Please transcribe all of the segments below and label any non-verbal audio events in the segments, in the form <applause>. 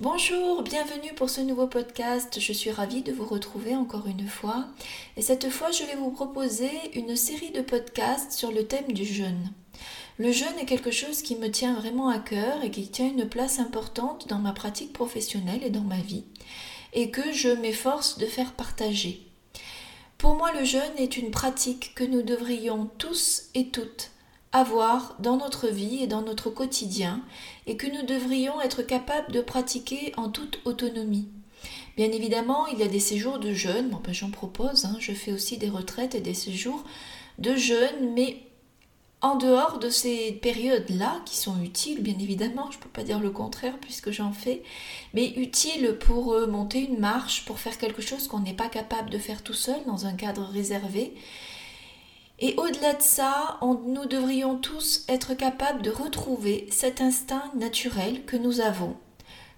Bonjour, bienvenue pour ce nouveau podcast. Je suis ravie de vous retrouver encore une fois. Et cette fois, je vais vous proposer une série de podcasts sur le thème du jeûne. Le jeûne est quelque chose qui me tient vraiment à cœur et qui tient une place importante dans ma pratique professionnelle et dans ma vie, et que je m'efforce de faire partager. Pour moi, le jeûne est une pratique que nous devrions tous et toutes avoir dans notre vie et dans notre quotidien et que nous devrions être capables de pratiquer en toute autonomie. Bien évidemment, il y a des séjours de jeûne, bon, ben, j'en propose, hein. je fais aussi des retraites et des séjours de jeûne, mais en dehors de ces périodes-là, qui sont utiles, bien évidemment, je ne peux pas dire le contraire puisque j'en fais, mais utiles pour euh, monter une marche, pour faire quelque chose qu'on n'est pas capable de faire tout seul dans un cadre réservé, et au-delà de ça, nous devrions tous être capables de retrouver cet instinct naturel que nous avons,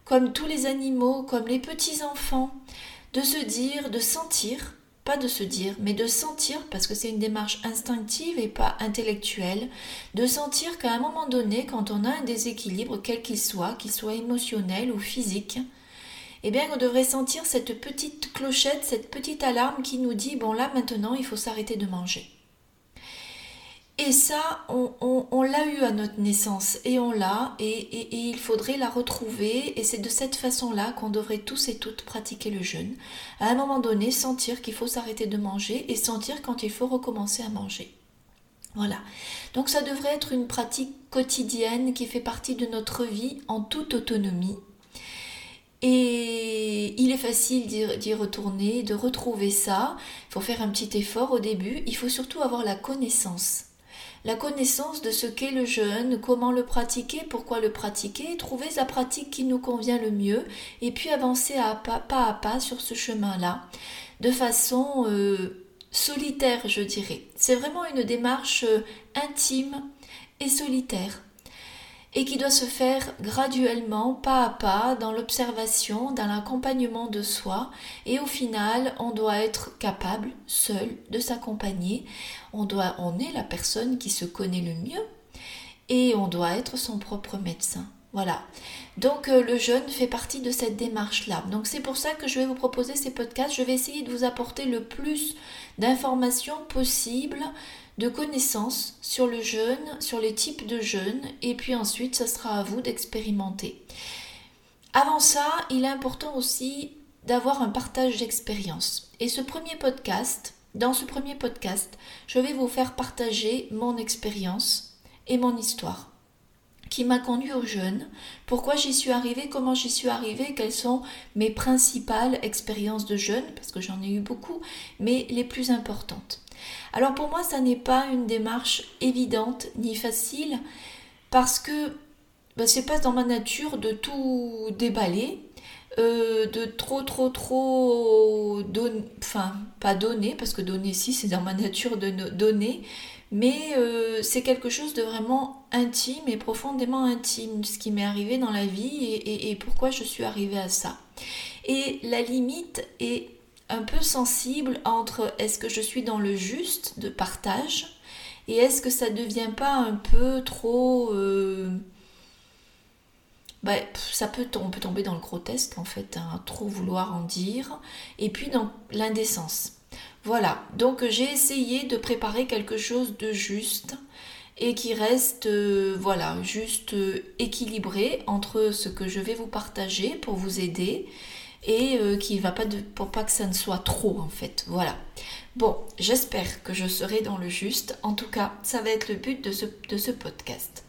comme tous les animaux, comme les petits-enfants, de se dire, de sentir, pas de se dire, mais de sentir, parce que c'est une démarche instinctive et pas intellectuelle, de sentir qu'à un moment donné, quand on a un déséquilibre, quel qu'il soit, qu'il soit émotionnel ou physique, eh bien on devrait sentir cette petite clochette, cette petite alarme qui nous dit, bon là maintenant il faut s'arrêter de manger. Et ça, on, l'a eu à notre naissance et on l'a et, il faudrait la retrouver et c'est de cette façon-là qu'on devrait tous et toutes pratiquer le jeûne. À un moment donné, sentir qu'il faut s'arrêter de manger et sentir quand il faut recommencer à manger. Voilà. Donc ça devrait être une pratique quotidienne qui fait partie de notre vie en toute autonomie. Et il est facile d'y retourner, de retrouver ça. Il faut faire un petit effort au début. Il faut surtout avoir la connaissance la connaissance de ce qu'est le jeûne, comment le pratiquer, pourquoi le pratiquer, trouver la pratique qui nous convient le mieux, et puis avancer pas, à pas sur ce chemin-là, de façon euh, solitaire, je dirais. C'est vraiment une démarche euh, intime et solitaire et qui doit se faire graduellement, pas à pas, dans l'observation, dans l'accompagnement de soi, et au final, on doit être capable, seul, de s'accompagner. On doit, on est la personne qui se connaît le mieux, et on doit être son propre médecin. Voilà. Donc euh, le jeûne fait partie de cette démarche-là. Donc c'est pour ça que je vais vous proposer ces podcasts. Je vais essayer de vous apporter le plus d'informations possibles de connaissances sur le jeûne, sur les types de jeûne, et puis ensuite, ça sera à vous d'expérimenter. Avant ça, il est important aussi d'avoir un partage d'expérience. Et ce premier podcast, dans ce premier podcast, je vais vous faire partager mon expérience et mon histoire qui m'a conduit au jeûne, pourquoi j'y suis arrivée, comment j'y suis arrivée, quelles sont mes principales expériences de jeûne, parce que j'en ai eu beaucoup, mais les plus importantes. Alors pour moi, ça n'est pas une démarche évidente ni facile parce que ben, c'est pas dans ma nature de tout déballer, euh, de trop trop trop donner, enfin pas donner parce que donner si c'est dans ma nature de donner, mais euh, c'est quelque chose de vraiment intime et profondément intime, ce qui m'est arrivé dans la vie et, pourquoi je suis arrivée à ça. Et la limite est un peu sensible entre est-ce que je suis dans le juste de partage et est-ce que ça ne devient pas un peu trop... Euh, bah, ça peut, on peut tomber dans le grotesque en fait, hein, trop vouloir en dire, et puis dans l'indécence. Voilà, donc j'ai essayé de préparer quelque chose de juste et qui reste euh, voilà juste euh, équilibré entre ce que je vais vous partager pour vous aider et euh, qui va pas de, pour pas que ça ne soit trop en fait. Voilà. Bon, j'espère que je serai dans le juste. En tout cas, ça va être le but de ce, de ce podcast.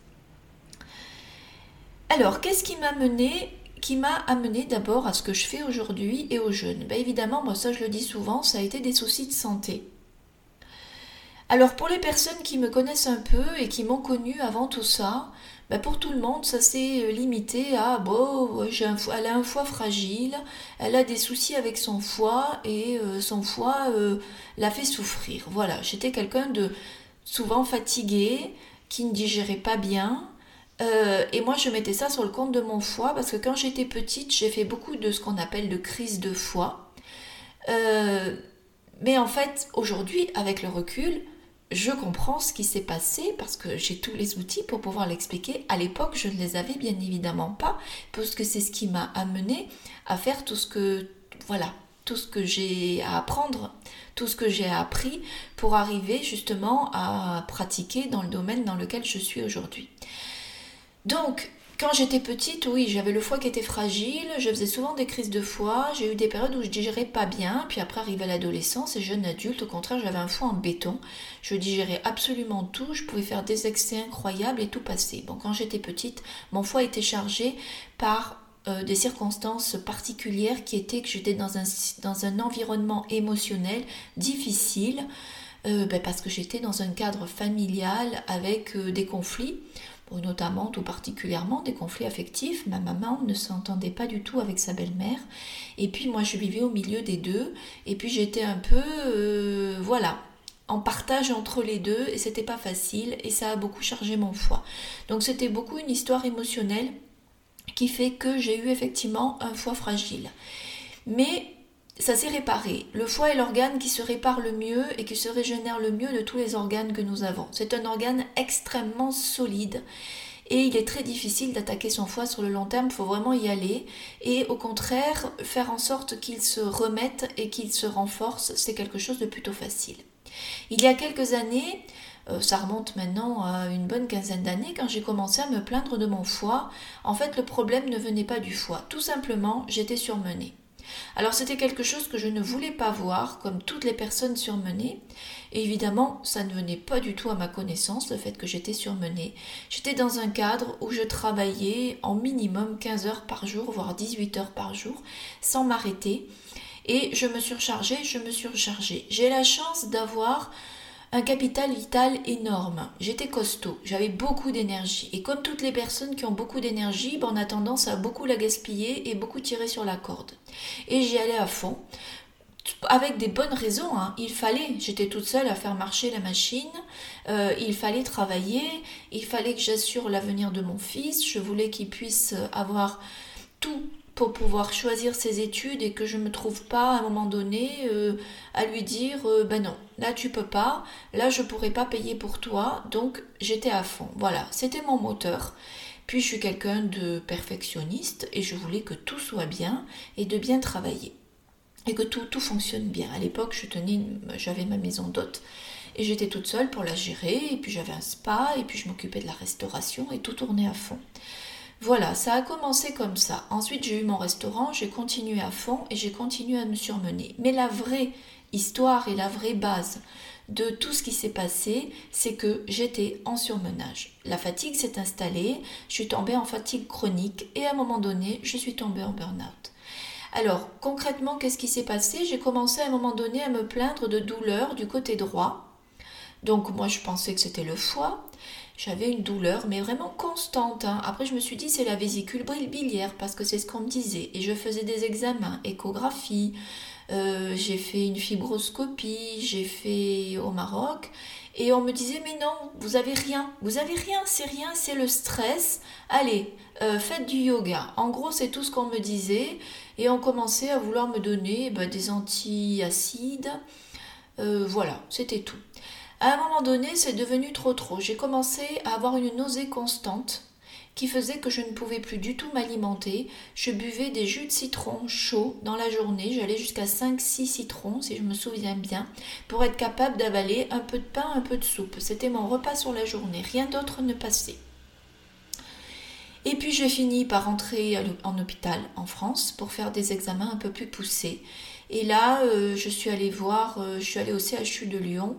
Alors, qu'est-ce qui m'a mené qui m'a amené d'abord à ce que je fais aujourd'hui et aux jeunes? Ben Évidemment, moi ça je le dis souvent, ça a été des soucis de santé. Alors pour les personnes qui me connaissent un peu et qui m'ont connu avant tout ça, bah, pour tout le monde, ça s'est euh, limité à bon, elle a un foie fragile, elle a des soucis avec son foie et euh, son foie euh, la fait souffrir. Voilà, j'étais quelqu'un de souvent fatigué, qui ne digérait pas bien. Et moi, je mettais ça sur le compte de mon foie parce que quand j'étais petite, j'ai fait beaucoup de ce qu'on appelle de crise de foie. mais en fait, aujourd'hui, avec le recul, je comprends ce qui s'est passé parce que j'ai tous les outils pour pouvoir l'expliquer. À l'époque, je ne les avais bien évidemment pas, parce que c'est ce qui m'a amené à faire tout ce que, voilà, tout ce que j'ai à apprendre, tout ce que j'ai appris pour arriver justement à pratiquer dans le domaine dans lequel je suis aujourd'hui. Donc, quand j'étais petite, oui, j'avais le foie qui était fragile, je faisais souvent des crises de foie, j'ai eu des périodes où je digérais pas bien, puis après arrivait l'adolescence et jeune adulte, au contraire, j'avais un foie en béton, je digérais absolument tout, je pouvais faire des excès incroyables et tout passer. Bon, quand j'étais petite, mon foie était chargé par euh, des circonstances particulières qui étaient que j'étais dans un, dans un environnement émotionnel difficile, euh, ben parce que j'étais dans un cadre familial avec euh, des conflits notamment tout particulièrement des conflits affectifs. Ma maman ne s'entendait pas du tout avec sa belle-mère. Et puis moi je vivais au milieu des deux. Et puis j'étais un peu, euh, voilà, en partage entre les deux. Et c'était pas facile. Et ça a beaucoup chargé mon foie. Donc c'était beaucoup une histoire émotionnelle qui fait que j'ai eu effectivement un foie fragile. Mais ça s'est réparé. Le foie est l'organe qui se répare le mieux et qui se régénère le mieux de tous les organes que nous avons. C'est un organe extrêmement solide et il est très difficile d'attaquer son foie sur le long terme, il faut vraiment y aller et au contraire faire en sorte qu'il se remette et qu'il se renforce, c'est quelque chose de plutôt facile. Il y a quelques années, euh, ça remonte maintenant à une bonne quinzaine d'années, quand j'ai commencé à me plaindre de mon foie, en fait le problème ne venait pas du foie, tout simplement j'étais surmenée. Alors c'était quelque chose que je ne voulais pas voir, comme toutes les personnes surmenées. Évidemment, ça ne venait pas du tout à ma connaissance, le fait que j'étais surmenée. J'étais dans un cadre où je travaillais en minimum 15 heures par jour, voire 18 heures par jour, sans m'arrêter. Et je me surchargeais, je me surchargeais. J'ai la chance d'avoir un capital vital énorme. J'étais costaud, j'avais beaucoup d'énergie. Et comme toutes les personnes qui ont beaucoup d'énergie, ben, on a tendance à beaucoup la gaspiller et beaucoup tirer sur la corde. Et j'y allais à fond. Avec des bonnes raisons, hein. il fallait, j'étais toute seule à faire marcher la machine, euh, il fallait travailler, il fallait que j'assure l'avenir de mon fils, je voulais qu'il puisse avoir tout pour pouvoir choisir ses études et que je ne me trouve pas à un moment donné euh, à lui dire euh, ben non, là tu peux pas, là je pourrais pas payer pour toi, donc j'étais à fond. Voilà, c'était mon moteur. Puis je suis quelqu'un de perfectionniste et je voulais que tout soit bien et de bien travailler. Et que tout, tout fonctionne bien. À l'époque, je tenais, j'avais ma maison d'hôte et j'étais toute seule pour la gérer. Et puis j'avais un spa et puis je m'occupais de la restauration et tout tournait à fond. Voilà, ça a commencé comme ça. Ensuite, j'ai eu mon restaurant, j'ai continué à fond et j'ai continué à me surmener. Mais la vraie histoire et la vraie base de tout ce qui s'est passé, c'est que j'étais en surmenage. La fatigue s'est installée, je suis tombée en fatigue chronique et à un moment donné, je suis tombée en burn-out. Alors, concrètement, qu'est-ce qui s'est passé? J'ai commencé à un moment donné à me plaindre de douleurs du côté droit. Donc, moi, je pensais que c'était le foie j'avais une douleur, mais vraiment constante. Hein. Après, je me suis dit, c'est la vésicule biliaire, parce que c'est ce qu'on me disait. Et je faisais des examens, échographie, euh, j'ai fait une fibroscopie, j'ai fait au Maroc. Et on me disait, mais non, vous avez rien, vous avez rien, c'est rien, c'est le stress. Allez, euh, faites du yoga. En gros, c'est tout ce qu'on me disait. Et on commençait à vouloir me donner bah, des antiacides. Euh, voilà, c'était tout. À un moment donné, c'est devenu trop trop. J'ai commencé à avoir une nausée constante qui faisait que je ne pouvais plus du tout m'alimenter. Je buvais des jus de citron chauds dans la journée. J'allais jusqu'à 5-6 citrons, si je me souviens bien, pour être capable d'avaler un peu de pain, un peu de soupe. C'était mon repas sur la journée. Rien d'autre ne passait. Et puis j'ai fini par rentrer en hôpital en France pour faire des examens un peu plus poussés. Et là, euh, je suis allée voir, euh, je suis allée au CHU de Lyon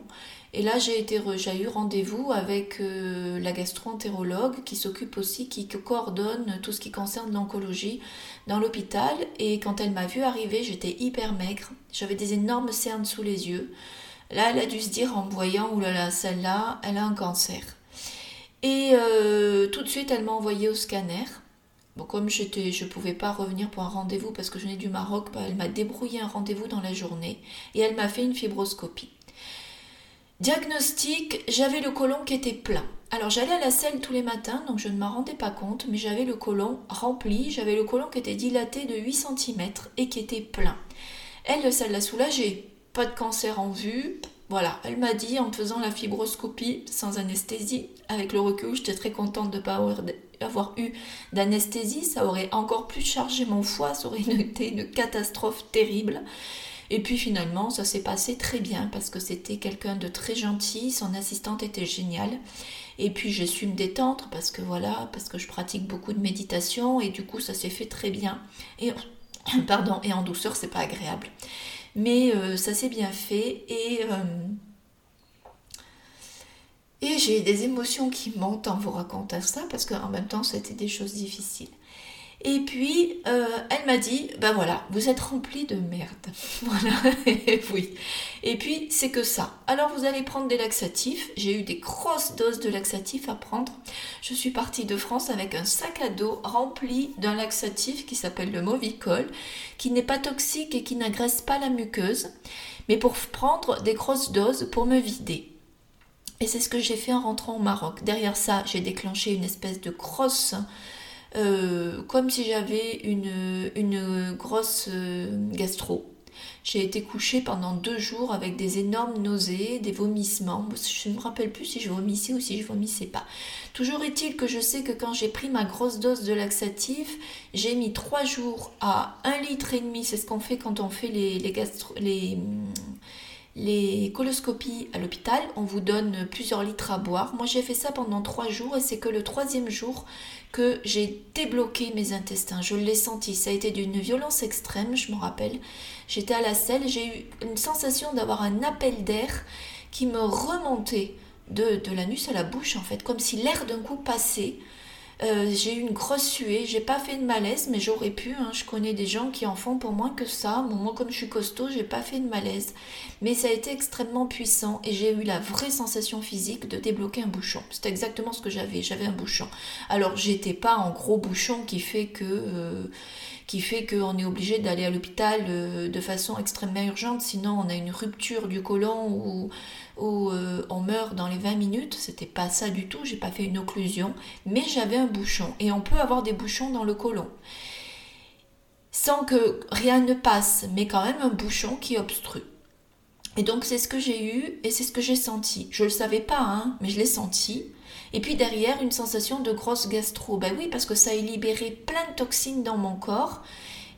et là, j'ai été, eu rendez-vous avec euh, la gastro-entérologue qui s'occupe aussi, qui coordonne tout ce qui concerne l'oncologie dans l'hôpital. Et quand elle m'a vu arriver, j'étais hyper maigre. J'avais des énormes cernes sous les yeux. Là, elle a dû se dire en me voyant, oulala, celle-là, elle a un cancer. Et euh, tout de suite, elle m'a envoyé au scanner. Bon, comme je ne pouvais pas revenir pour un rendez-vous parce que je venais du Maroc, bah, elle m'a débrouillé un rendez-vous dans la journée et elle m'a fait une fibroscopie. Diagnostic, j'avais le côlon qui était plein. Alors j'allais à la selle tous les matins, donc je ne m'en rendais pas compte, mais j'avais le côlon rempli, j'avais le côlon qui était dilaté de 8 cm et qui était plein. Elle, ça l'a soulagée. Pas de cancer en vue, Voilà, elle m'a dit en faisant la fibroscopie sans anesthésie, avec le recul, j'étais très contente de ne pas avoir eu d'anesthésie, ça aurait encore plus chargé mon foie, ça aurait <laughs> été une catastrophe terrible. Et puis finalement, ça s'est passé très bien parce que c'était quelqu'un de très gentil, son assistante était géniale. Et puis j'ai su me détendre parce que voilà, parce que je pratique beaucoup de méditation et du coup ça s'est fait très bien. Et <coughs> pardon, et en douceur, c'est pas agréable. Mais euh, ça s'est bien fait et euh, et j'ai des émotions qui montent en vous racontant ça parce qu'en même temps c'était des choses difficiles. Et puis, euh, elle m'a dit, ben voilà, vous êtes rempli de merde. <laughs> Voilà, <laughs> oui. Et puis, c'est que ça. Alors, vous allez prendre des laxatifs. J'ai eu des grosses doses de laxatifs à prendre. Je suis partie de France avec un sac à dos rempli d'un laxatif qui s'appelle le Movicol, qui n'est pas toxique et qui n'agresse pas la muqueuse, mais pour prendre des grosses doses pour me vider. Et c'est ce que j'ai fait en rentrant au Maroc. Derrière ça, j'ai déclenché une espèce de grosse euh, comme si j'avais une, une grosse euh, gastro. J'ai été couchée pendant deux jours avec des énormes nausées, des vomissements. Je ne me rappelle plus si je vomissais ou si je vomissais pas. Toujours est-il que je sais que quand j'ai pris ma grosse dose de laxatif, j'ai mis trois jours à un litre et demi. C'est ce qu'on fait quand on fait les, les, gastro, les, les coloscopies à l'hôpital, on vous donne plusieurs litres à boire. Moi, j'ai fait ça pendant trois jours et c'est que le troisième jour que j'ai débloqué mes intestins. Je l'ai senti. Ça a été d'une violence extrême, je me rappelle. J'étais à la selle, j'ai eu une sensation d'avoir un appel d'air qui me remontait de, de l'anus à la bouche, en fait, comme si l'air d'un coup passait. Euh, j'ai eu une grosse suée, j'ai pas fait de malaise, mais j'aurais pu. Hein. Je connais des gens qui en font pour moins que ça. moi, comme je suis costaud, j'ai pas fait de malaise. Mais ça a été extrêmement puissant et j'ai eu la vraie sensation physique de débloquer un bouchon. C'est exactement ce que j'avais. J'avais un bouchon. Alors, j'étais pas en gros bouchon qui fait que. Euh, qui fait qu'on est obligé d'aller à l'hôpital euh, de façon extrêmement urgente, sinon on a une rupture du côlon ou, euh, on meurt dans les 20 minutes. C'était pas ça du tout, j'ai pas fait une occlusion, mais j'avais un bouchon et on peut avoir des bouchons dans le côlon sans que rien ne passe, mais quand même un bouchon qui obstrue. Et donc c'est ce que j'ai eu et c'est ce que j'ai senti. Je le savais pas, hein, mais je l'ai senti. Et puis derrière, une sensation de grosse gastro. Ben oui, parce que ça a libéré plein de toxines dans mon corps.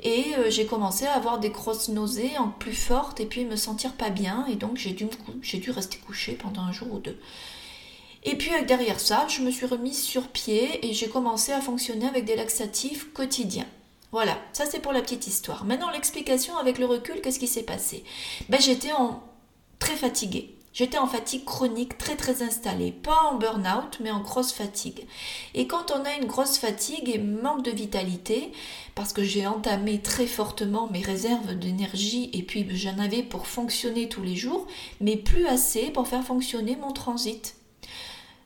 Et euh, j'ai commencé à avoir des grosses nausées en plus fortes et puis me sentir pas bien. Et donc j'ai dû, rester couchée pendant un jour ou deux. Et puis derrière ça, je me suis remise sur pied et j'ai commencé à fonctionner avec des laxatifs quotidiens. Voilà, ça c'est pour la petite histoire. Maintenant l'explication avec le recul, qu'est-ce qui s'est passé? Ben, J'étais en... très fatiguée. J'étais en fatigue chronique très très installée, pas en burn-out mais en grosse fatigue. Et quand on a une grosse fatigue et manque de vitalité, parce que j'ai entamé très fortement mes réserves d'énergie et puis j'en avais pour fonctionner tous les jours, mais plus assez pour faire fonctionner mon transit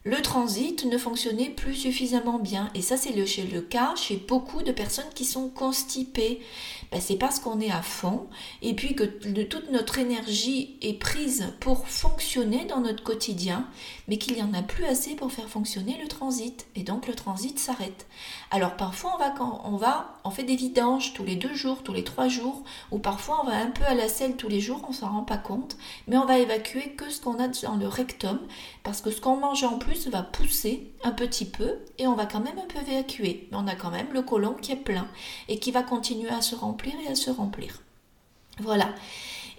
le transit ne fonctionnait plus suffisamment bien. Et ça, c'est le, le, cas chez beaucoup de personnes qui sont constipées. Ben, c'est parce qu'on est à fond et puis que toute notre énergie est prise pour fonctionner dans notre quotidien, mais qu'il n'y en a plus assez pour faire fonctionner le transit. Et donc le transit s'arrête. Alors parfois, on va, on va, on fait des vidanges tous les deux jours, tous les trois jours, ou parfois on va un peu à la selle tous les jours, on s'en rend pas compte, mais on va évacuer que ce qu'on a dans le rectum, parce que ce qu'on mange en plus, va pousser un petit peu et on va quand même un peu évacuer. Mais on a quand même le côlon qui est plein et qui va continuer à se remplir et à se remplir. Voilà.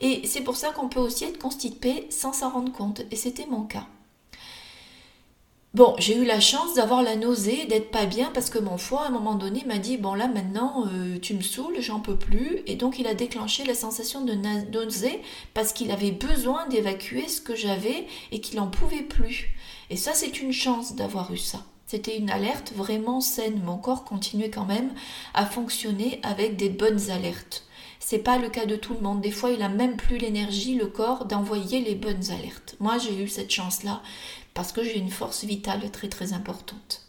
Et c'est pour ça qu'on peut aussi être constipé sans s'en rendre compte. Et c'était mon cas. Bon, j'ai eu la chance d'avoir la nausée, d'être pas bien parce que mon foie à un moment donné m'a dit bon là maintenant euh, tu me saoules, j'en peux plus et donc il a déclenché la sensation de nausée parce qu'il avait besoin d'évacuer ce que j'avais et qu'il en pouvait plus. Et ça c'est une chance d'avoir eu ça. C'était une alerte vraiment saine. Mon corps continuait quand même à fonctionner avec des bonnes alertes. C'est pas le cas de tout le monde. Des fois, il a même plus l'énergie, le corps, d'envoyer les bonnes alertes. Moi, j'ai eu cette chance-là parce que j'ai une force vitale très très importante.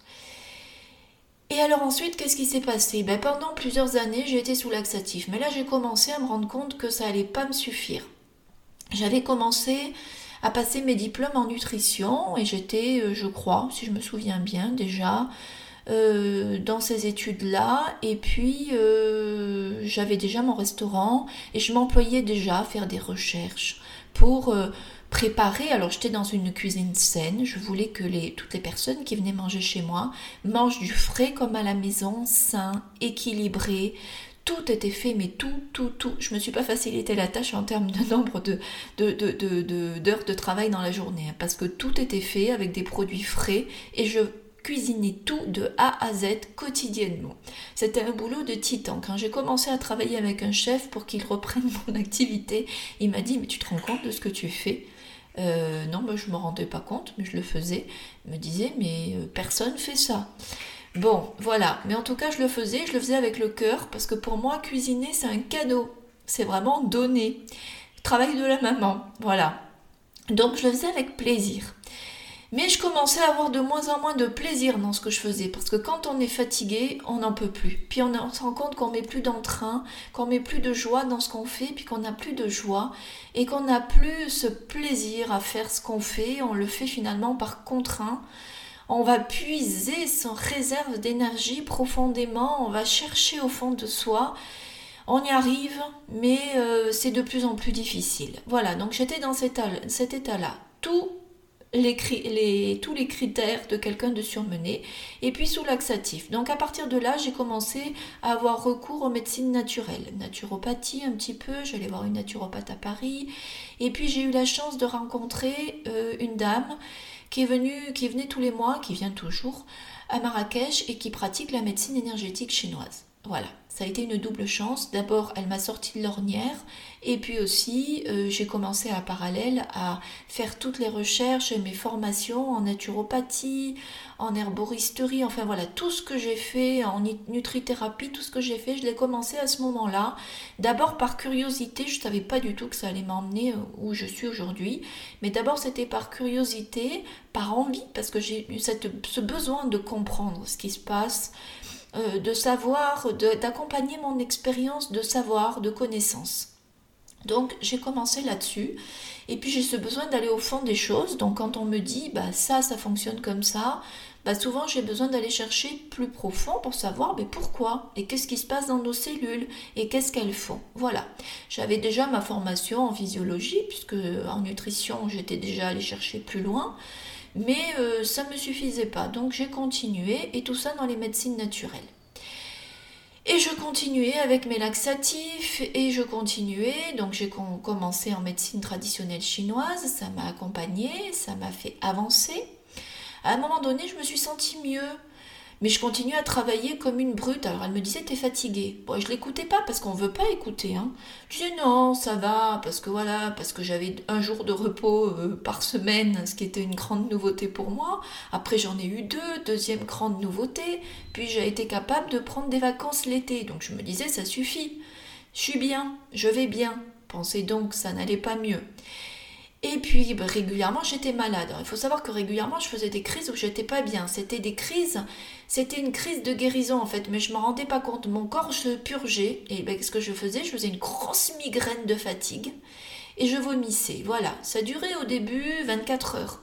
Et alors ensuite, qu'est-ce qui s'est passé? Ben, Pendant plusieurs années, j'ai été sous laxatif. Mais là, j'ai commencé à me rendre compte que ça allait pas me suffire. J'avais commencé à passer mes diplômes en nutrition et j'étais, euh, je crois, si je me souviens bien, déjà euh, dans ces études-là. Et puis, euh, j'avais déjà mon restaurant et je m'employais déjà à faire des recherches pour préparer. Alors, j'étais dans une cuisine saine. Je voulais que les, toutes les personnes qui venaient manger chez moi mangent du frais comme à la maison, sain, équilibré. Tout était fait, mais tout, tout, tout. Je me suis pas facilité la tâche en termes de nombre de, d'heures de, de, de, travail dans la journée, hein, parce que tout était fait avec des produits frais et je cuisiner tout de A à Z quotidiennement. C'était un boulot de titan. Quand j'ai commencé à travailler avec un chef pour qu'il reprenne <laughs> mon activité, il m'a dit mais tu te rends compte de ce que tu fais? Euh, Non, moi je me rendais pas compte, mais je le faisais. Il me disait mais euh, personne fait ça. Bon, voilà. Mais en tout cas, je le faisais. Je le faisais avec le cœur parce que pour moi, cuisiner c'est un cadeau. C'est vraiment donner. Travail de la maman. Voilà. Donc je le faisais avec plaisir. Mais je commençais à avoir de moins en moins de plaisir dans ce que je faisais parce que quand on est fatigué, on n'en peut plus. Puis on, se rend compte qu'on met plus d'entrain, qu'on met plus de joie dans ce qu'on fait, puis qu'on n'a plus de joie et qu'on n'a plus ce plaisir à faire ce qu'on fait. On le fait finalement par contraint. On va puiser son réserve d'énergie profondément, on va chercher au fond de soi. On y arrive, mais euh, c'est de plus en plus difficile. Voilà, donc j'étais dans cet état-là. Tous les critères de quelqu'un de surmené, et puis sous laxatif. Donc à partir de là, j'ai commencé à avoir recours aux médecines naturelles, naturopathie un petit peu, j'allais voir une naturopathe à Paris, et puis j'ai eu la chance de rencontrer euh, une dame qui est venue, qui venait tous les mois, qui vient toujours à Marrakech et qui pratique la médecine énergétique chinoise. Voilà, ça a été une double chance. D'abord, elle m'a sorti de l'ornière et puis aussi, euh, j'ai commencé à parallèle à faire toutes les recherches et mes formations en naturopathie, en herboristerie, enfin voilà, tout ce que j'ai fait en nutrithérapie, tout ce que j'ai fait, je l'ai commencé à ce moment-là. D'abord par curiosité, je ne savais pas du tout que ça allait m'emmener euh, où je suis aujourd'hui, mais d'abord c'était par curiosité, par envie, parce que j'ai eu ce besoin de comprendre ce qui se passe euh, de savoir, d'accompagner mon expérience de savoir, de connaissance. Donc j'ai commencé là-dessus. Et puis j'ai ce besoin d'aller au fond des choses. Donc quand on me dit bah ça, ça fonctionne comme ça, bah souvent j'ai besoin d'aller chercher plus profond pour savoir mais pourquoi? Et qu'est-ce qui se passe dans nos cellules? Et qu'est-ce qu'elles font? Voilà. J'avais déjà ma formation en physiologie puisque en nutrition j'étais déjà allée chercher plus loin. Mais euh, ça ne me suffisait pas, donc j'ai continué, et tout ça dans les médecines naturelles. Et je continuais avec mes laxatifs, et je continuais, donc j'ai commencé en médecine traditionnelle chinoise, ça m'a accompagné, ça m'a fait avancer. À un moment donné, je me suis sentie mieux. Mais je continuais à travailler comme une brute. Alors elle me disait t'es fatiguée. Bon, je l'écoutais pas parce qu'on veut pas écouter. Hein. Je disais non, ça va, parce que voilà, parce que j'avais un jour de repos euh, par semaine, ce qui était une grande nouveauté pour moi. Après j'en ai eu deux, deuxième grande nouveauté. Puis j'ai été capable de prendre des vacances l'été. Donc je me disais ça suffit. Je suis bien, je vais bien. Pensez donc ça n'allait pas mieux. Et puis bah, régulièrement j'étais malade. il faut savoir que régulièrement je faisais des crises où j'étais pas bien. C'était des crises, c'était une crise de guérison en fait, mais je me rendais pas compte. Mon corps se purgeait et ben, ce que je faisais, je faisais une grosse migraine de fatigue et je vomissais. Voilà, ça durait au début 24 heures.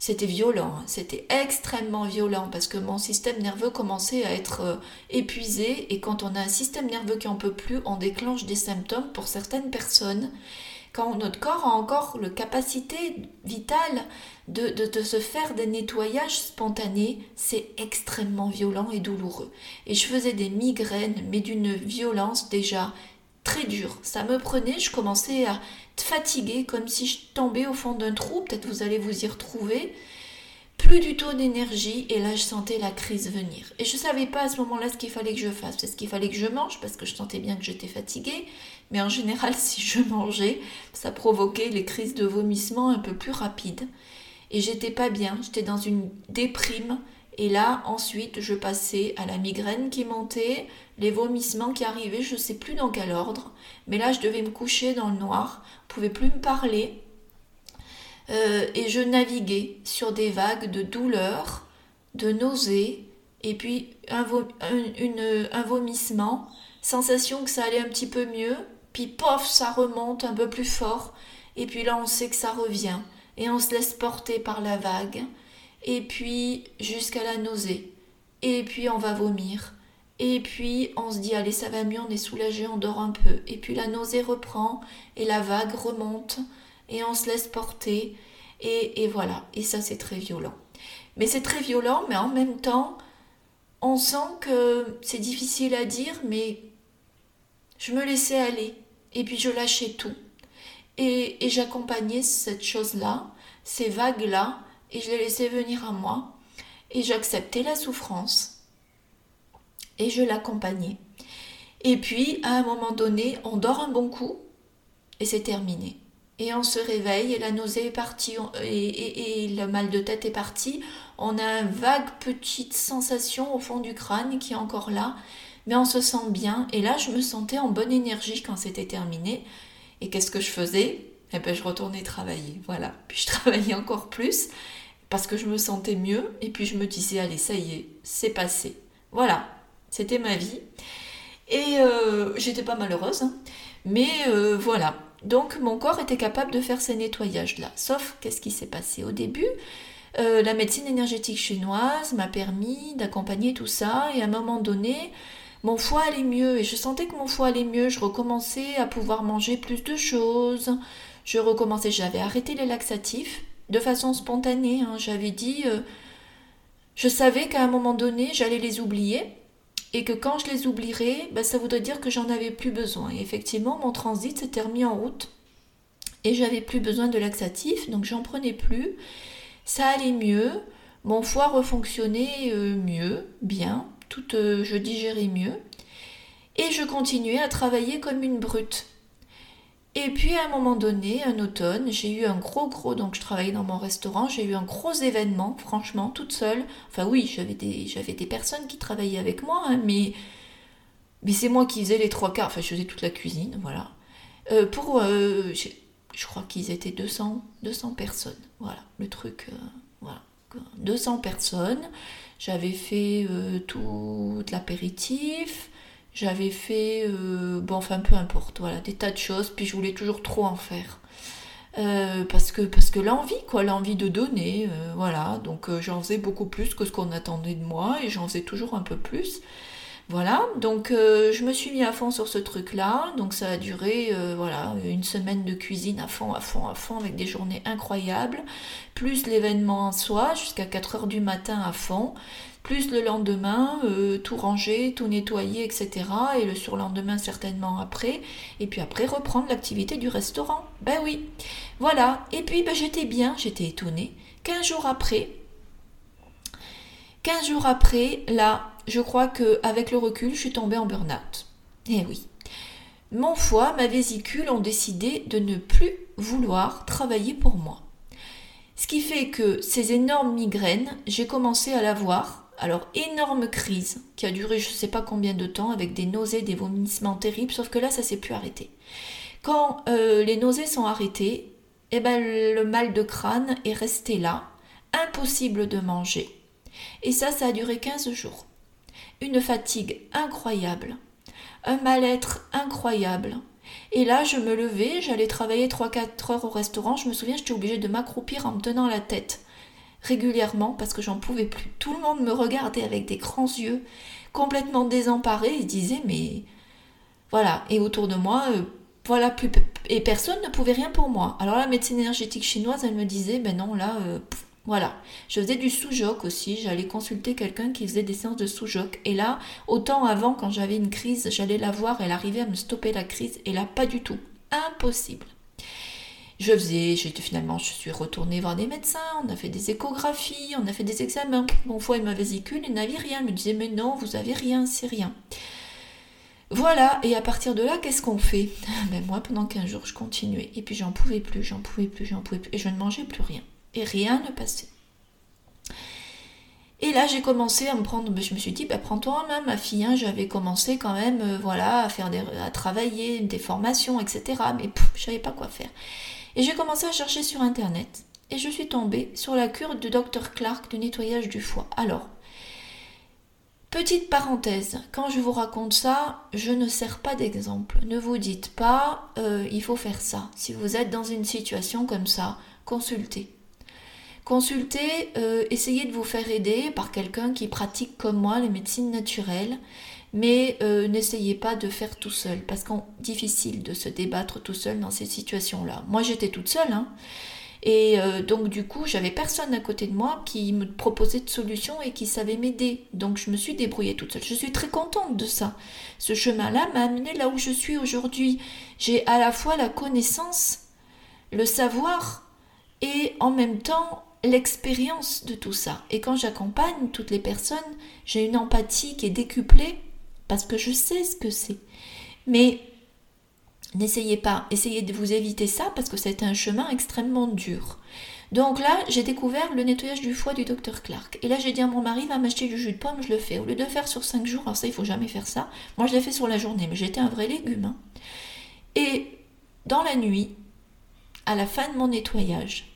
C'était violent, hein. c'était extrêmement violent parce que mon système nerveux commençait à être euh, épuisé et quand on a un système nerveux qui en peut plus, on déclenche des symptômes pour certaines personnes quand notre corps a encore la capacité vitale de, de, se faire des nettoyages spontanés, c'est extrêmement violent et douloureux. Et je faisais des migraines, mais d'une violence déjà très dure. Ça me prenait, je commençais à être fatiguée, comme si je tombais au fond d'un trou, peut-être vous allez vous y retrouver plus du tout d'énergie et là je sentais la crise venir. Et je ne savais pas à ce moment-là ce qu'il fallait que je fasse. C'est ce qu'il fallait que je mange parce que je sentais bien que j'étais fatiguée. Mais en général, <laughs> si je mangeais, ça provoquait les crises de vomissement un peu plus rapides. Et j'étais pas bien, j'étais dans une déprime. Et là, ensuite, je passais à la migraine qui montait, les vomissements qui arrivaient, je ne sais plus dans quel ordre. Mais là, je devais me coucher dans le noir, je pouvais plus me parler. Euh, et je naviguais sur des vagues de douleur, de nausées, et puis un, un, vomissement, sensation que ça allait un petit peu mieux, puis pof, ça remonte un peu plus fort, et puis là on sait que ça revient, et on se laisse porter par la vague, et puis jusqu'à la nausée. et puis on va vomir. Et puis on se dit allez ça va mieux, on est soulagé, on dort un peu. Et puis la nausée reprend et la vague remonte et on se laisse porter. Et, voilà, et ça c'est très violent. Mais c'est très violent, mais en même temps, on sent que c'est difficile à dire, mais je me laissais aller. Et puis je lâchais tout. Et, et j'accompagnais cette chose-là, ces vagues-là, et je les laissais venir à moi. Et j'acceptais la souffrance. Et je l'accompagnais. Et puis, à un moment donné, on dort un bon coup, et c'est terminé et on se réveille et la nausée est partie et, le mal de tête est parti. On a une vague petite sensation au fond du crâne qui est encore là, mais on se sent bien. Et là, je me sentais en bonne énergie quand c'était terminé. Et qu'est-ce que je faisais? Eh bien, je retournais travailler. Voilà. Puis je <laughs> travaillais encore plus parce que je me sentais mieux. Et puis je me disais, allez, ça y est, c'est passé. Voilà. C'était ma vie. Et euh, j'étais pas malheureuse. Hein. Mais euh, voilà, donc mon corps était capable de faire ces nettoyages-là. Sauf qu'est-ce qui s'est passé au début? Euh, La médecine énergétique chinoise m'a permis d'accompagner tout ça et à un moment donné, mon foie allait mieux et je sentais que mon foie allait mieux. Je recommençais à pouvoir manger plus de choses. Je recommençais, j'avais arrêté les laxatifs de façon spontanée. Hein. J'avais dit, euh, je savais qu'à un moment donné, j'allais les oublier et que quand je les oublierai, ben, ça voudrait dire que j'en avais plus besoin. Et effectivement, mon transit s'était remis en route et j'avais plus besoin de laxatif, donc j'en prenais plus. Ça allait mieux, mon foie refonctionnait euh, mieux, bien, tout, euh, je digérais mieux. Et je continuais à travailler comme une brute. Et puis à un moment donné, un automne, j'ai eu un gros gros, donc je travaillais dans mon restaurant, j'ai eu un gros événement, franchement, toute seule. Enfin oui, j'avais des, personnes qui travaillaient avec moi, hein, mais, mais c'est moi qui faisais les trois quarts, enfin je faisais toute la cuisine, voilà. Euh, pour, euh, je crois qu'ils étaient 200, 200 personnes, voilà, le truc, euh, voilà. 200 personnes, j'avais fait tout l'apéritif, j'avais fait, euh, bon, enfin peu importe, voilà, des tas de choses, puis je voulais toujours trop en faire. Euh, parce que, parce que l'envie, quoi, l'envie de donner, euh, voilà, donc j'en faisais beaucoup plus que ce qu'on attendait de moi, et j'en faisais toujours un peu plus. Voilà, donc je me suis mis à fond sur ce truc-là, donc ça a duré, voilà, une semaine de cuisine à fond, à fond, à fond, avec des journées incroyables, plus l'événement en soi, jusqu'à 4 heures du matin à fond plus le lendemain, euh, tout ranger, tout nettoyer, etc. Et le surlendemain certainement après. Et puis après reprendre l'activité du restaurant. Ben oui. Voilà. Et puis ben, j'étais bien, j'étais étonnée. 15 jours après, 15 jours après, là, je crois qu'avec le recul, je suis tombée en burn-out. Eh oui. Mon foie, ma vésicule ont décidé de ne plus vouloir travailler pour moi. Ce qui fait que ces énormes migraines, j'ai commencé à l'avoir alors, énorme crise qui a duré je ne sais pas combien de temps avec des nausées, des vomissements terribles, sauf que là, ça s'est plus arrêté. Quand euh, les nausées sont arrêtées, eh ben, le mal de crâne est resté là, impossible de manger. Et ça, ça a duré 15 jours. Une fatigue incroyable, un mal-être incroyable. Et là, je me levais, j'allais travailler 3-4 heures au restaurant. Je me souviens, j'étais obligée de m'accroupir en me tenant la tête régulièrement parce que j'en pouvais plus. Tout le monde me regardait avec des grands yeux, complètement désemparés, et disait mais voilà. Et autour de moi, euh, voilà, plus, et personne ne pouvait rien pour moi. Alors la médecine énergétique chinoise, elle me disait ben non là. Euh, voilà, je faisais du sous-joc aussi, j'allais consulter quelqu'un qui faisait des séances de sous-joc. Et là, autant avant, quand j'avais une crise, j'allais la voir, elle arrivait à me stopper la crise, et là, pas du tout. Impossible. Je faisais, finalement, je suis retournée voir des médecins, on a fait des échographies, on a fait des examens. Mon foie et ma vésicule, ils n'avaient rien. Ils me disaient, mais non, vous avez rien, c'est rien. Voilà, et à partir de là, qu'est-ce qu'on fait? <laughs> Ben Moi, pendant 15 jours, je continuais. Et puis j'en pouvais plus, j'en pouvais plus, j'en pouvais plus. Et je ne mangeais plus rien. Et rien ne passait. Et là, j'ai commencé à me prendre, ben, je me suis dit, ben, prends-toi en main, ma fille. Hein. J'avais commencé quand même, euh, voilà, à faire des, à travailler, des formations, etc. Mais je savais pas quoi faire. Et j'ai commencé à chercher sur internet et je suis tombée sur la cure de Dr Clark du nettoyage du foie. Alors, petite parenthèse, quand je vous raconte ça, je ne sers pas d'exemple. Ne vous dites pas euh, il faut faire ça. Si vous êtes dans une situation comme ça, consultez. Consultez, euh, essayez de vous faire aider par quelqu'un qui pratique comme moi les médecines naturelles, mais euh, n'essayez pas de faire tout seul, parce c'est difficile de se débattre tout seul dans ces situations-là. Moi j'étais toute seule, hein, et euh, donc du coup j'avais personne à côté de moi qui me proposait de solutions et qui savait m'aider. Donc je me suis débrouillée toute seule. Je suis très contente de ça. Ce chemin-là m'a amené là où je suis aujourd'hui. J'ai à la fois la connaissance, le savoir, et en même temps l'expérience de tout ça. Et quand j'accompagne toutes les personnes, j'ai une empathie qui est décuplée parce que je sais ce que c'est. Mais n'essayez pas, essayez de vous éviter ça parce que c'est un chemin extrêmement dur. Donc là, j'ai découvert le nettoyage du foie du docteur Clark. Et là, j'ai dit à mon mari, va m'acheter du jus de pomme, je le fais. Au lieu de le faire sur 5 jours, alors ça, il faut jamais faire ça. Moi, je l'ai fait sur la journée, mais j'étais un vrai légume. Hein. Et dans la nuit, à la fin de mon nettoyage,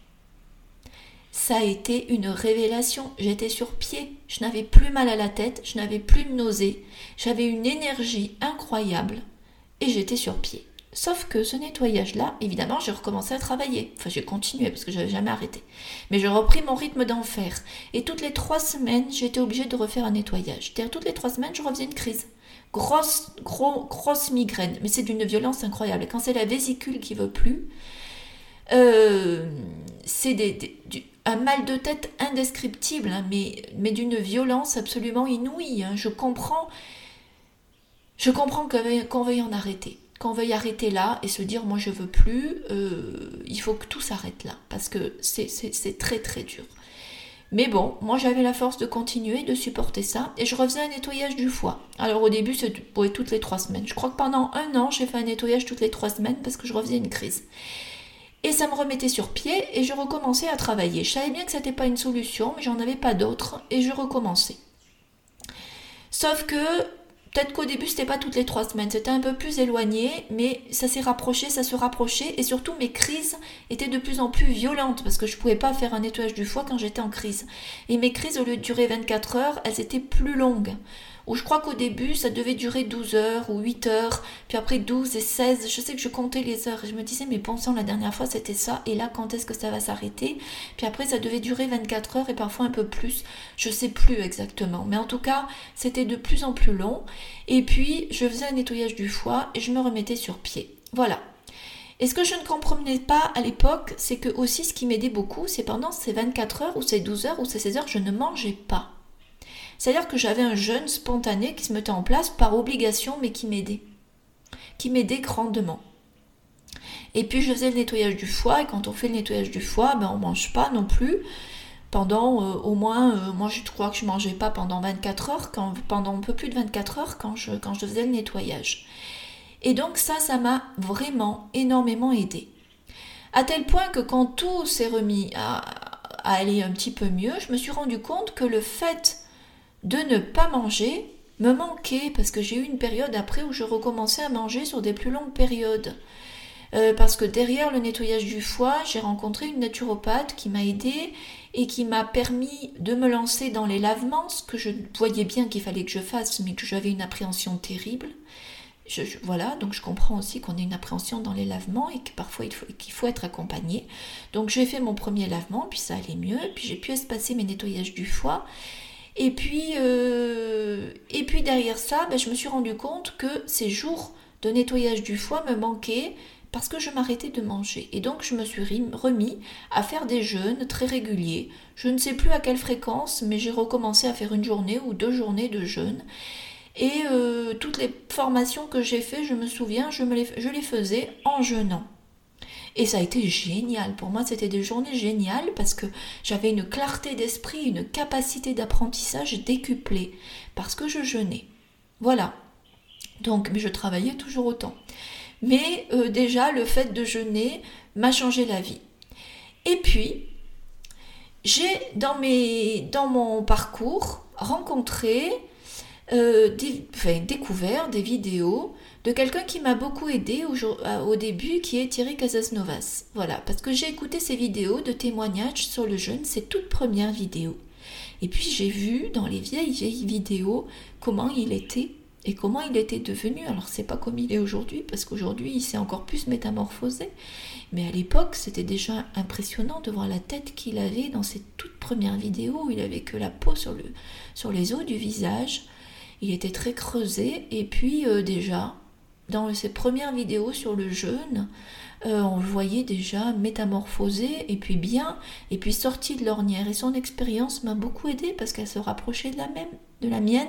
ça a été une révélation. J'étais sur pied, je n'avais plus mal à la tête, je n'avais plus de nausées, j'avais une énergie incroyable et j'étais sur pied. Sauf que ce nettoyage-là, évidemment, j'ai recommencé à travailler. Enfin, j'ai continué parce que j'avais jamais arrêté. Mais j'ai repris mon rythme d'enfer. Et toutes les trois semaines, j'étais obligée de refaire un nettoyage. C'est-à-dire, toutes les trois semaines, je refaisais une crise. Grosse, gros, grosse migraine. Mais c'est d'une violence incroyable. Et quand c'est la vésicule qui veut plus, euh, c'est des, un mal de tête indescriptible, hein, mais, d'une violence absolument inouïe. Hein. Je comprends, je comprends qu'on veuille en arrêter, qu'on veuille arrêter là et se dire moi je veux plus, euh, il faut que tout s'arrête là, parce que c'est très très dur. Mais bon, moi j'avais la force de continuer, de supporter ça, et je refaisais un nettoyage du foie. Alors au début, c'était toutes les trois semaines. Je crois que pendant un an, j'ai fait un nettoyage toutes les trois semaines parce que je refaisais une crise. Et ça me remettait sur pied et je recommençais à travailler. Je savais bien que ce n'était pas une solution, mais j'en avais pas d'autre et je recommençais. Sauf que peut-être qu'au début c'était pas toutes les trois semaines, c'était un peu plus éloigné, mais ça s'est rapproché, ça se rapprochait et surtout mes crises étaient de plus en plus violentes parce que je pouvais pas faire un nettoyage du foie quand j'étais en crise. Et mes crises au lieu de durer 24 heures, elles étaient plus longues où je crois qu'au début ça devait durer 12 heures ou 8 heures, puis après 12 et 16, je sais que je comptais les heures. Et je me disais mais pensons la dernière fois c'était ça et là quand est-ce que ça va s'arrêter? Puis après ça devait durer 24 heures et parfois un peu plus, je sais plus exactement, mais en tout cas c'était de plus en plus long. Et puis je faisais un nettoyage du foie et je me remettais sur pied. Voilà, et ce que je ne comprenais pas à l'époque, c'est que aussi ce qui m'aidait beaucoup, c'est pendant ces 24 heures ou ces 12 heures ou ces 16 heures, je ne mangeais pas. C'est-à-dire que j'avais un jeûne spontané qui se mettait en place par obligation, mais qui m'aidait. Qui m'aidait grandement. Et puis je faisais le nettoyage du foie, et quand on fait le nettoyage du foie, ben, on ne mange pas non plus. Pendant euh, au moins, euh, moi je crois que je ne mangeais pas pendant 24 heures, pendant un peu plus de 24 heures quand je, quand je faisais le nettoyage. Et donc ça, ça m'a vraiment énormément aidé. À tel point que quand tout s'est remis à, à, aller un petit peu mieux, je me suis rendu compte que le fait de ne pas manger me manquait parce que j'ai eu une période après où je recommençais à manger sur des plus longues périodes. Euh, parce que derrière le nettoyage du foie, j'ai rencontré une naturopathe qui m'a aidée et qui m'a permis de me lancer dans les lavements, ce que je voyais bien qu'il fallait que je fasse, mais que j'avais une appréhension terrible. voilà, donc je comprends aussi qu'on ait une appréhension dans les lavements et que parfois il qu'il faut être accompagné. Donc j'ai fait mon premier lavement, puis ça allait mieux, puis j'ai pu espacer mes nettoyages du foie. Et puis, euh, et puis derrière ça, ben, je me suis rendu compte que ces jours de nettoyage du foie me manquaient parce que je m'arrêtais de manger. Et donc je me suis remis à faire des jeûnes très réguliers. Je ne sais plus à quelle fréquence, mais j'ai recommencé à faire une journée ou deux journées de jeûne. Et euh, toutes les formations que j'ai faites, je me souviens, je, les faisais en jeûnant. Et ça a été génial. Pour moi, c'était des journées géniales parce que j'avais une clarté d'esprit, une capacité d'apprentissage décuplée parce que je jeûnais. Voilà. Donc, mais je travaillais toujours autant. Mais euh, déjà, le fait de jeûner m'a changé la vie. Et puis, j'ai dans, dans mon parcours rencontré, euh, découvert des vidéos de quelqu'un qui m'a beaucoup aidé euh, au, début, qui est Thierry Casasnovas. Voilà, parce que j'ai écouté ses vidéos de témoignages sur le jeûne, ses toutes premières vidéos. Et puis j'ai vu dans les vieilles, vieilles vidéos comment il était. et comment il était devenu. Alors c'est pas comme il est aujourd'hui, parce qu'aujourd'hui il s'est encore plus métamorphosé. Mais à l'époque, c'était déjà impressionnant de voir la tête qu'il avait dans ses toutes premières vidéos. Il avait que la peau sur, le, sur les os du visage. Il était très creusé. Et puis euh, déjà, dans ses premières vidéos sur le jeûne, euh, on le voyait déjà métamorphosé et puis bien, et puis sorti de l'ornière. Et son expérience m'a beaucoup aidé parce qu'elle se rapprochait de la même, de la mienne,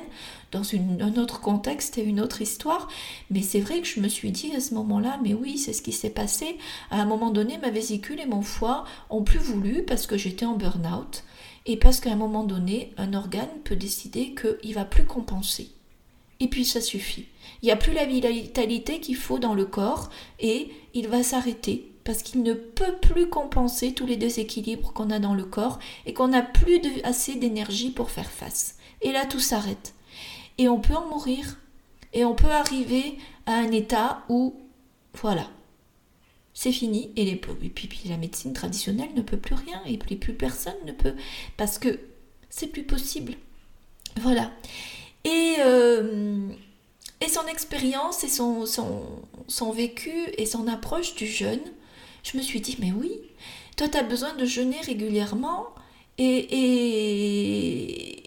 dans un autre contexte et une autre histoire. Mais c'est vrai que je me suis dit à ce moment-là, mais oui, c'est ce qui s'est passé. À un moment donné, ma vésicule et mon foie ont plus voulu parce que j'étais en burn-out et parce qu'à un moment donné, un organe peut décider qu'il va plus compenser. Et puis ça suffit. Il n'y a plus la vitalité qu'il faut dans le corps et il va s'arrêter parce qu'il ne peut plus compenser tous les déséquilibres qu'on a dans le corps et qu'on n'a plus assez d'énergie pour faire face. Et là, tout s'arrête. Et on peut en mourir. Et on peut arriver à un état où, voilà, c'est fini. Et, les, puis, puis, la médecine traditionnelle ne peut plus rien. Et puis plus personne ne peut. Parce que c'est plus possible. Voilà. Et, euh, et son expérience et son, son, son, vécu et son approche du jeûne, je me suis dit, mais oui, toi tu as besoin de jeûner régulièrement et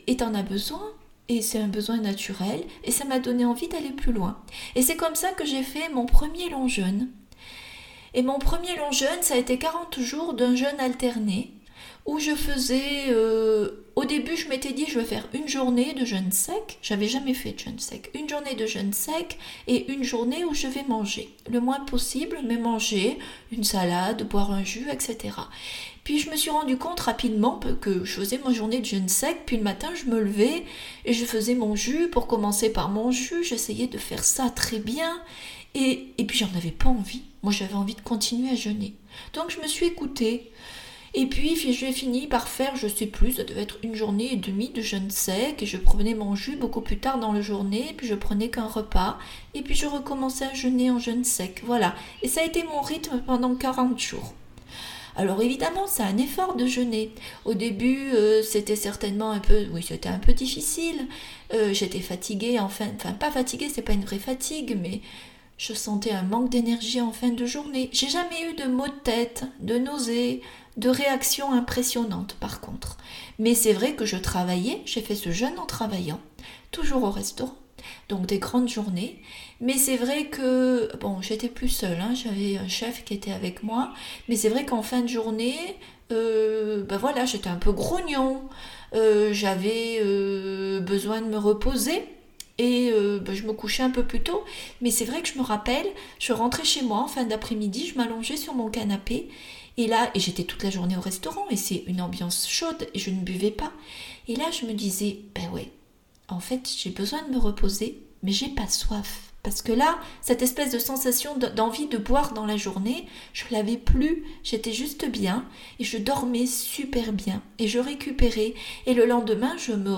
tu en as besoin. Et c'est un besoin naturel et ça m'a donné envie d'aller plus loin. Et c'est comme ça que j'ai fait mon premier long jeûne. Et mon premier long jeûne, ça a été 40 jours d'un jeûne alterné où je faisais... Euh, au début, je m'étais dit, je vais faire une journée de jeûne sec. J'avais jamais fait de jeûne sec. Une journée de jeûne sec et une journée où je vais manger. Le moins possible, mais manger une salade, boire un jus, etc. Puis je me suis rendu compte rapidement que je faisais ma journée de jeûne sec, puis le matin je me levais et je faisais mon jus. Pour commencer par mon jus, j'essayais de faire ça très bien. Et, et puis j'en avais pas envie. Moi j'avais envie de continuer à jeûner. Donc je me suis écoutée. Et puis j'ai fini par faire, je sais plus, ça devait être une journée et demie de jeûne sec, et je prenais mon jus beaucoup plus tard dans la journée, et puis je prenais qu'un repas, et puis je recommençais à jeûner en jeûne sec. Voilà. Et ça a été mon rythme pendant 40 jours. Alors évidemment, c'est un effort de jeûner. Au début, euh, c'était certainement un peu, oui, c'était un peu difficile. Euh, j'étais fatiguée, enfin, enfin pas fatiguée, c'est pas une vraie fatigue, mais je sentais un manque d'énergie en fin de journée. J'ai jamais eu de maux de tête, de nausées, de réactions impressionnantes par contre. Mais c'est vrai que je travaillais, j'ai fait ce jeûne en travaillant, toujours au restaurant, donc des grandes journées. Mais c'est vrai que, bon, j'étais plus seule, hein, j'avais un chef qui était avec moi, mais c'est vrai qu'en fin de journée, ben voilà, j'étais un peu grognon, euh, j'avais euh, besoin de me reposer. Et ben je me couchais un peu plus tôt, mais c'est vrai que je me rappelle, je rentrais chez moi en fin d'après-midi, je m'allongeais sur mon canapé et là, et j'étais toute la journée au restaurant et c'est une ambiance chaude et je ne buvais pas. Et là, je me disais, ben ouais, en fait, j'ai besoin de me reposer, mais j'ai pas soif. Parce que là, cette espèce de sensation d'envie de boire dans la journée, je l'avais plus, j'étais juste bien et je dormais super bien et je récupérais et le lendemain, je me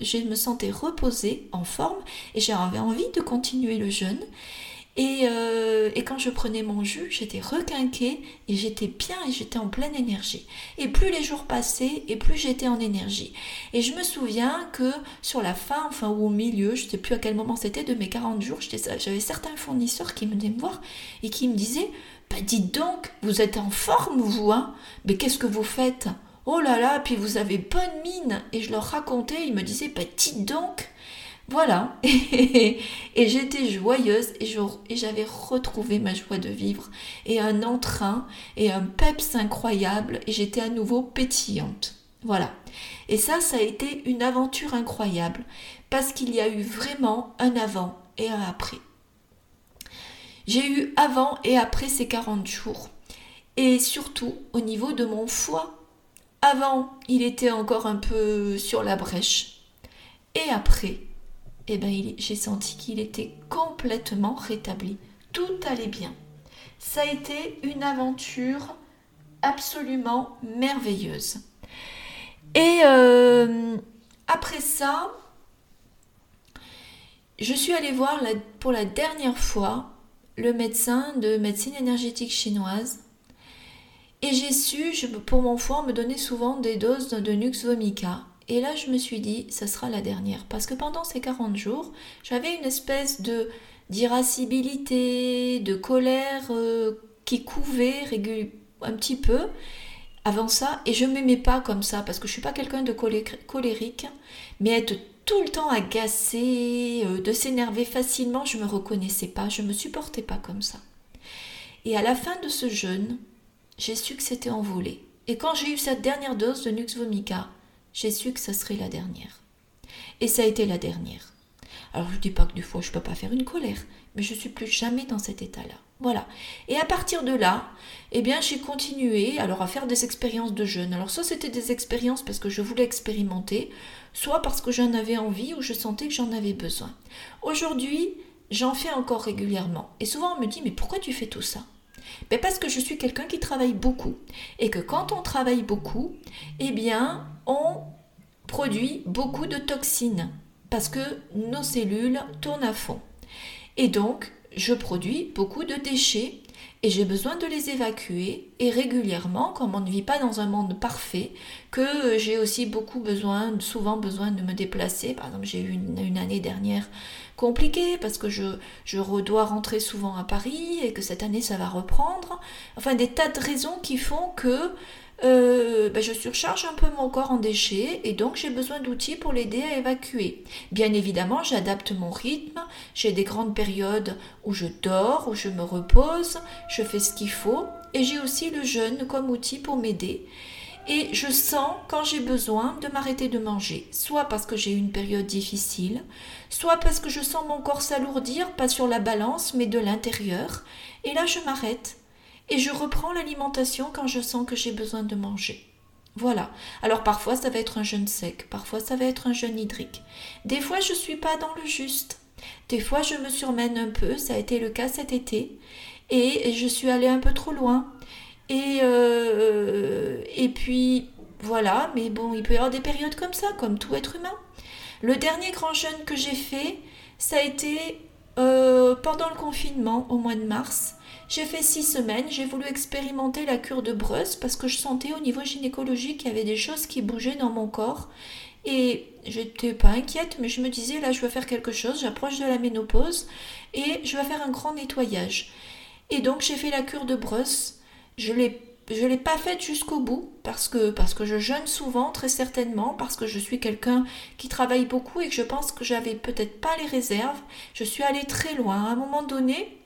je me sentais reposée, en forme et j'avais envie de continuer le jeûne euh, et, quand je prenais mon jus, j'étais requinquée et j'étais bien et j'étais en pleine énergie. Et plus les jours passaient et plus j'étais en énergie. Et je me souviens que sur la fin, enfin ou au milieu, je ne sais plus à quel moment c'était, de mes 40 jours, j'avais certains fournisseurs qui venaient me voir et qui me disaient bah, Dites donc, vous êtes en forme, vous, hein Mais qu'est-ce que vous faites? Oh là là, puis vous avez bonne mine. Et je leur racontais, ils me disaient Bah, dites donc voilà, <laughs> et, j'étais joyeuse et j'avais retrouvé ma joie de vivre et un entrain et un peps incroyable et j'étais à nouveau pétillante. Voilà. Et ça, ça a été une aventure incroyable parce qu'il y a eu vraiment un avant et un après. J'ai eu avant et après ces 40 jours. Et surtout au niveau de mon foie. Avant, il était encore un peu sur la brèche. Et après, eh ben, j'ai senti qu'il était complètement rétabli. Tout allait bien. Ça a été une aventure absolument merveilleuse. Et euh, après ça, je suis allée voir pour la dernière fois le médecin de médecine énergétique chinoise. Et j'ai su, pour mon foie, me donnait souvent des doses de Nux vomica. Et là, je me suis dit, ça sera la dernière. Parce que pendant ces 40 jours, j'avais une espèce de d'irascibilité, de colère euh, qui couvait un petit peu avant ça. Et je ne m'aimais pas comme ça, parce que je ne suis pas quelqu'un de colérique. Mais être tout le temps agacé, euh, de s'énerver facilement, je ne me reconnaissais pas, je ne me supportais pas comme ça. Et à la fin de ce jeûne, j'ai su que c'était envolé. Et quand j'ai eu cette dernière dose de Nux Vomica, j'ai su que ça serait la dernière. Et ça a été la dernière. Alors je ne dis pas que du fois je ne peux pas faire une colère, mais je suis plus jamais dans cet état-là. Voilà. Et à partir de là, eh bien j'ai continué alors à faire des expériences de jeûne. Alors soit c'était des expériences parce que je voulais expérimenter, soit parce que j'en avais envie ou je sentais que j'en avais besoin. Aujourd'hui, j'en fais encore régulièrement. Et souvent on me dit mais pourquoi tu fais tout ça? Ben parce que je suis quelqu'un qui travaille beaucoup. Et que quand on travaille beaucoup, eh bien on produit beaucoup de toxines. Parce que nos cellules tournent à fond. Et donc, je produis beaucoup de déchets et j'ai besoin de les évacuer et régulièrement, comme on ne vit pas dans un monde parfait, que j'ai aussi beaucoup besoin, souvent besoin de me déplacer. Par exemple, j'ai eu une, année dernière compliquée parce que je, je dois rentrer souvent à Paris et que cette année ça va reprendre. Enfin, des tas de raisons qui font que euh, ben, je surcharge un peu mon corps en déchets et donc j'ai besoin d'outils pour l'aider à évacuer. Bien évidemment, j'adapte mon rythme, j'ai des grandes périodes où je dors, où je me repose, je fais ce qu'il faut et j'ai aussi le jeûne comme outil pour m'aider. Et je sens quand j'ai besoin de m'arrêter de manger, soit parce que j'ai une période difficile, soit parce que je sens mon corps s'alourdir, pas sur la balance, mais de l'intérieur. Et là, je m'arrête et je reprends l'alimentation quand je sens que j'ai besoin de manger. Voilà. Alors parfois ça va être un jeûne sec, parfois ça va être un jeûne hydrique. Des fois je ne suis pas dans le juste. Des fois je me surmène un peu, ça a été le cas cet été, et je suis allée un peu trop loin. Et, euh, et puis voilà, mais bon, il peut y avoir des périodes comme ça, comme tout être humain. Le dernier grand jeûne que j'ai fait, ça a été euh, pendant le confinement au mois de mars. J'ai fait six semaines, j'ai voulu expérimenter la cure de Bruss parce que je sentais au niveau gynécologique qu'il y avait des choses qui bougeaient dans mon corps. Et j'étais pas inquiète, mais je me disais là je veux faire quelque chose, j'approche de la ménopause et je vais faire un grand nettoyage. Et donc j'ai fait la cure de Bruss. Je l'ai je l'ai pas faite jusqu'au bout parce que parce que je jeûne souvent très certainement parce que je suis quelqu'un qui travaille beaucoup et que je pense que j'avais peut-être pas les réserves. Je suis allée très loin. À un moment donné,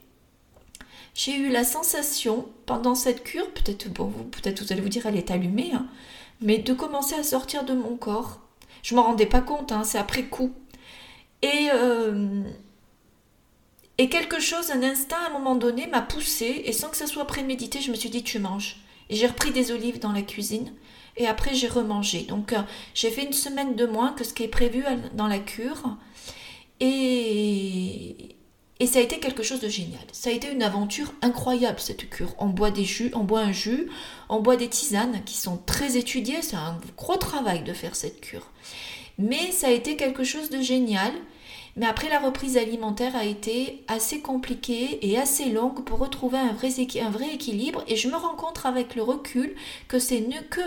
j'ai eu la sensation pendant cette cure, peut-être bon, peut-être vous allez vous dire elle est allumée, hein, mais de commencer à sortir de mon corps. Je m'en rendais pas compte, hein, c'est après coup. Et euh, et quelque chose, un instinct à un moment donné m'a poussé et sans que ça soit prémédité, je me suis dit tu manges. Et j'ai repris des olives dans la cuisine et après j'ai remangé. Donc euh, j'ai fait une semaine de moins que ce qui est prévu dans la cure. Et, et ça a été quelque chose de génial. Ça a été une aventure incroyable cette cure. On boit des jus, on boit un jus, on boit des tisanes qui sont très étudiées. C'est un gros travail de faire cette cure. Mais ça a été quelque chose de génial. Mais après la reprise alimentaire a été assez compliquée et assez longue pour retrouver un vrai, équilibre. Et je me rends compte avec le recul que c'est que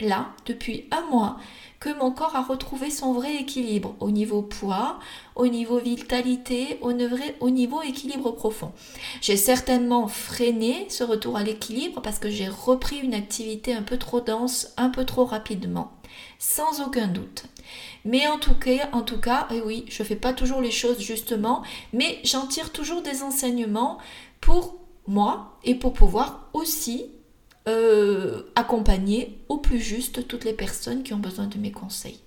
là, depuis un mois, que mon corps a retrouvé son vrai équilibre au niveau poids, au niveau vitalité, au, au niveau équilibre profond. J'ai certainement freiné ce retour à l'équilibre parce que j'ai repris une activité un peu trop dense, un peu trop rapidement, sans aucun doute. Mais en tout cas, en tout cas, et eh oui, je fais pas toujours les choses justement, mais j'en tire toujours des enseignements pour moi et pour pouvoir aussi euh, accompagner au plus juste toutes les personnes qui ont besoin de mes conseils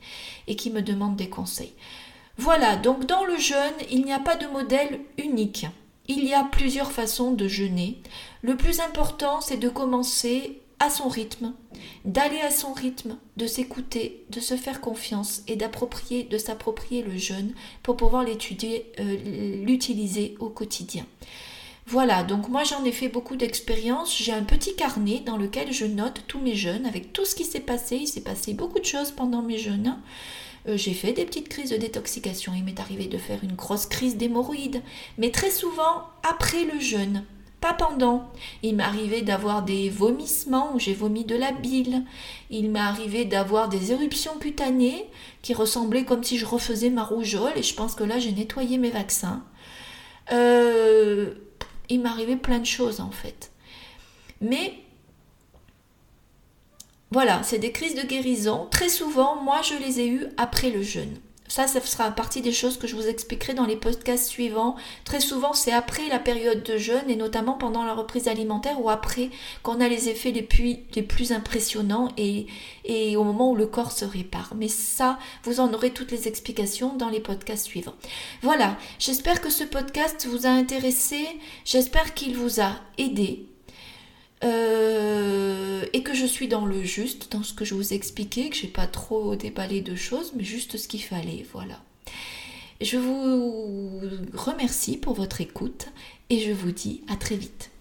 et qui me demandent des conseils. Voilà, donc dans le jeûne, il n'y a pas de modèle unique. Il y a plusieurs façons de jeûner. Le plus important, c'est de commencer à son rythme, d'aller à son rythme, de s'écouter, de se faire confiance et d'approprier, de s'approprier le jeûne pour pouvoir l'étudier, euh, l'utiliser au quotidien. Voilà, donc moi j'en ai fait beaucoup d'expériences. J'ai un petit carnet dans lequel je note tous mes jeûnes avec tout ce qui s'est passé. Il s'est passé beaucoup de choses pendant mes jeûnes. Euh, j'ai fait des petites crises de détoxication. Il m'est arrivé de faire une grosse crise d'hémorroïdes. Mais très souvent après le jeûne. pas pendant. Il m'est arrivé d'avoir des vomissements où j'ai vomi de la bile. Il m'est arrivé d'avoir des éruptions cutanées qui ressemblaient comme si je refaisais ma rougeole et je pense que là j'ai nettoyé mes vaccins. Euh, il arrivé plein de choses en fait. Mais voilà, c'est des crises de guérison. Très souvent, moi je les ai eues après le jeûne. Ça, ça sera partie des choses que je vous expliquerai dans les podcasts suivants. Très souvent, c'est après la période de jeûne et notamment pendant la reprise alimentaire ou après qu'on a les effets les plus, impressionnants et, et au moment où le corps se répare. Mais ça, vous en aurez toutes les explications dans les podcasts suivants. Voilà, j'espère que ce podcast vous a intéressé, j'espère qu'il vous a aidé. Euh, et que je suis dans le juste, dans ce que je vous expliquais, que j'ai pas trop déballé de choses, mais juste ce qu'il fallait, voilà. Je vous remercie pour votre écoute et je vous dis à très vite.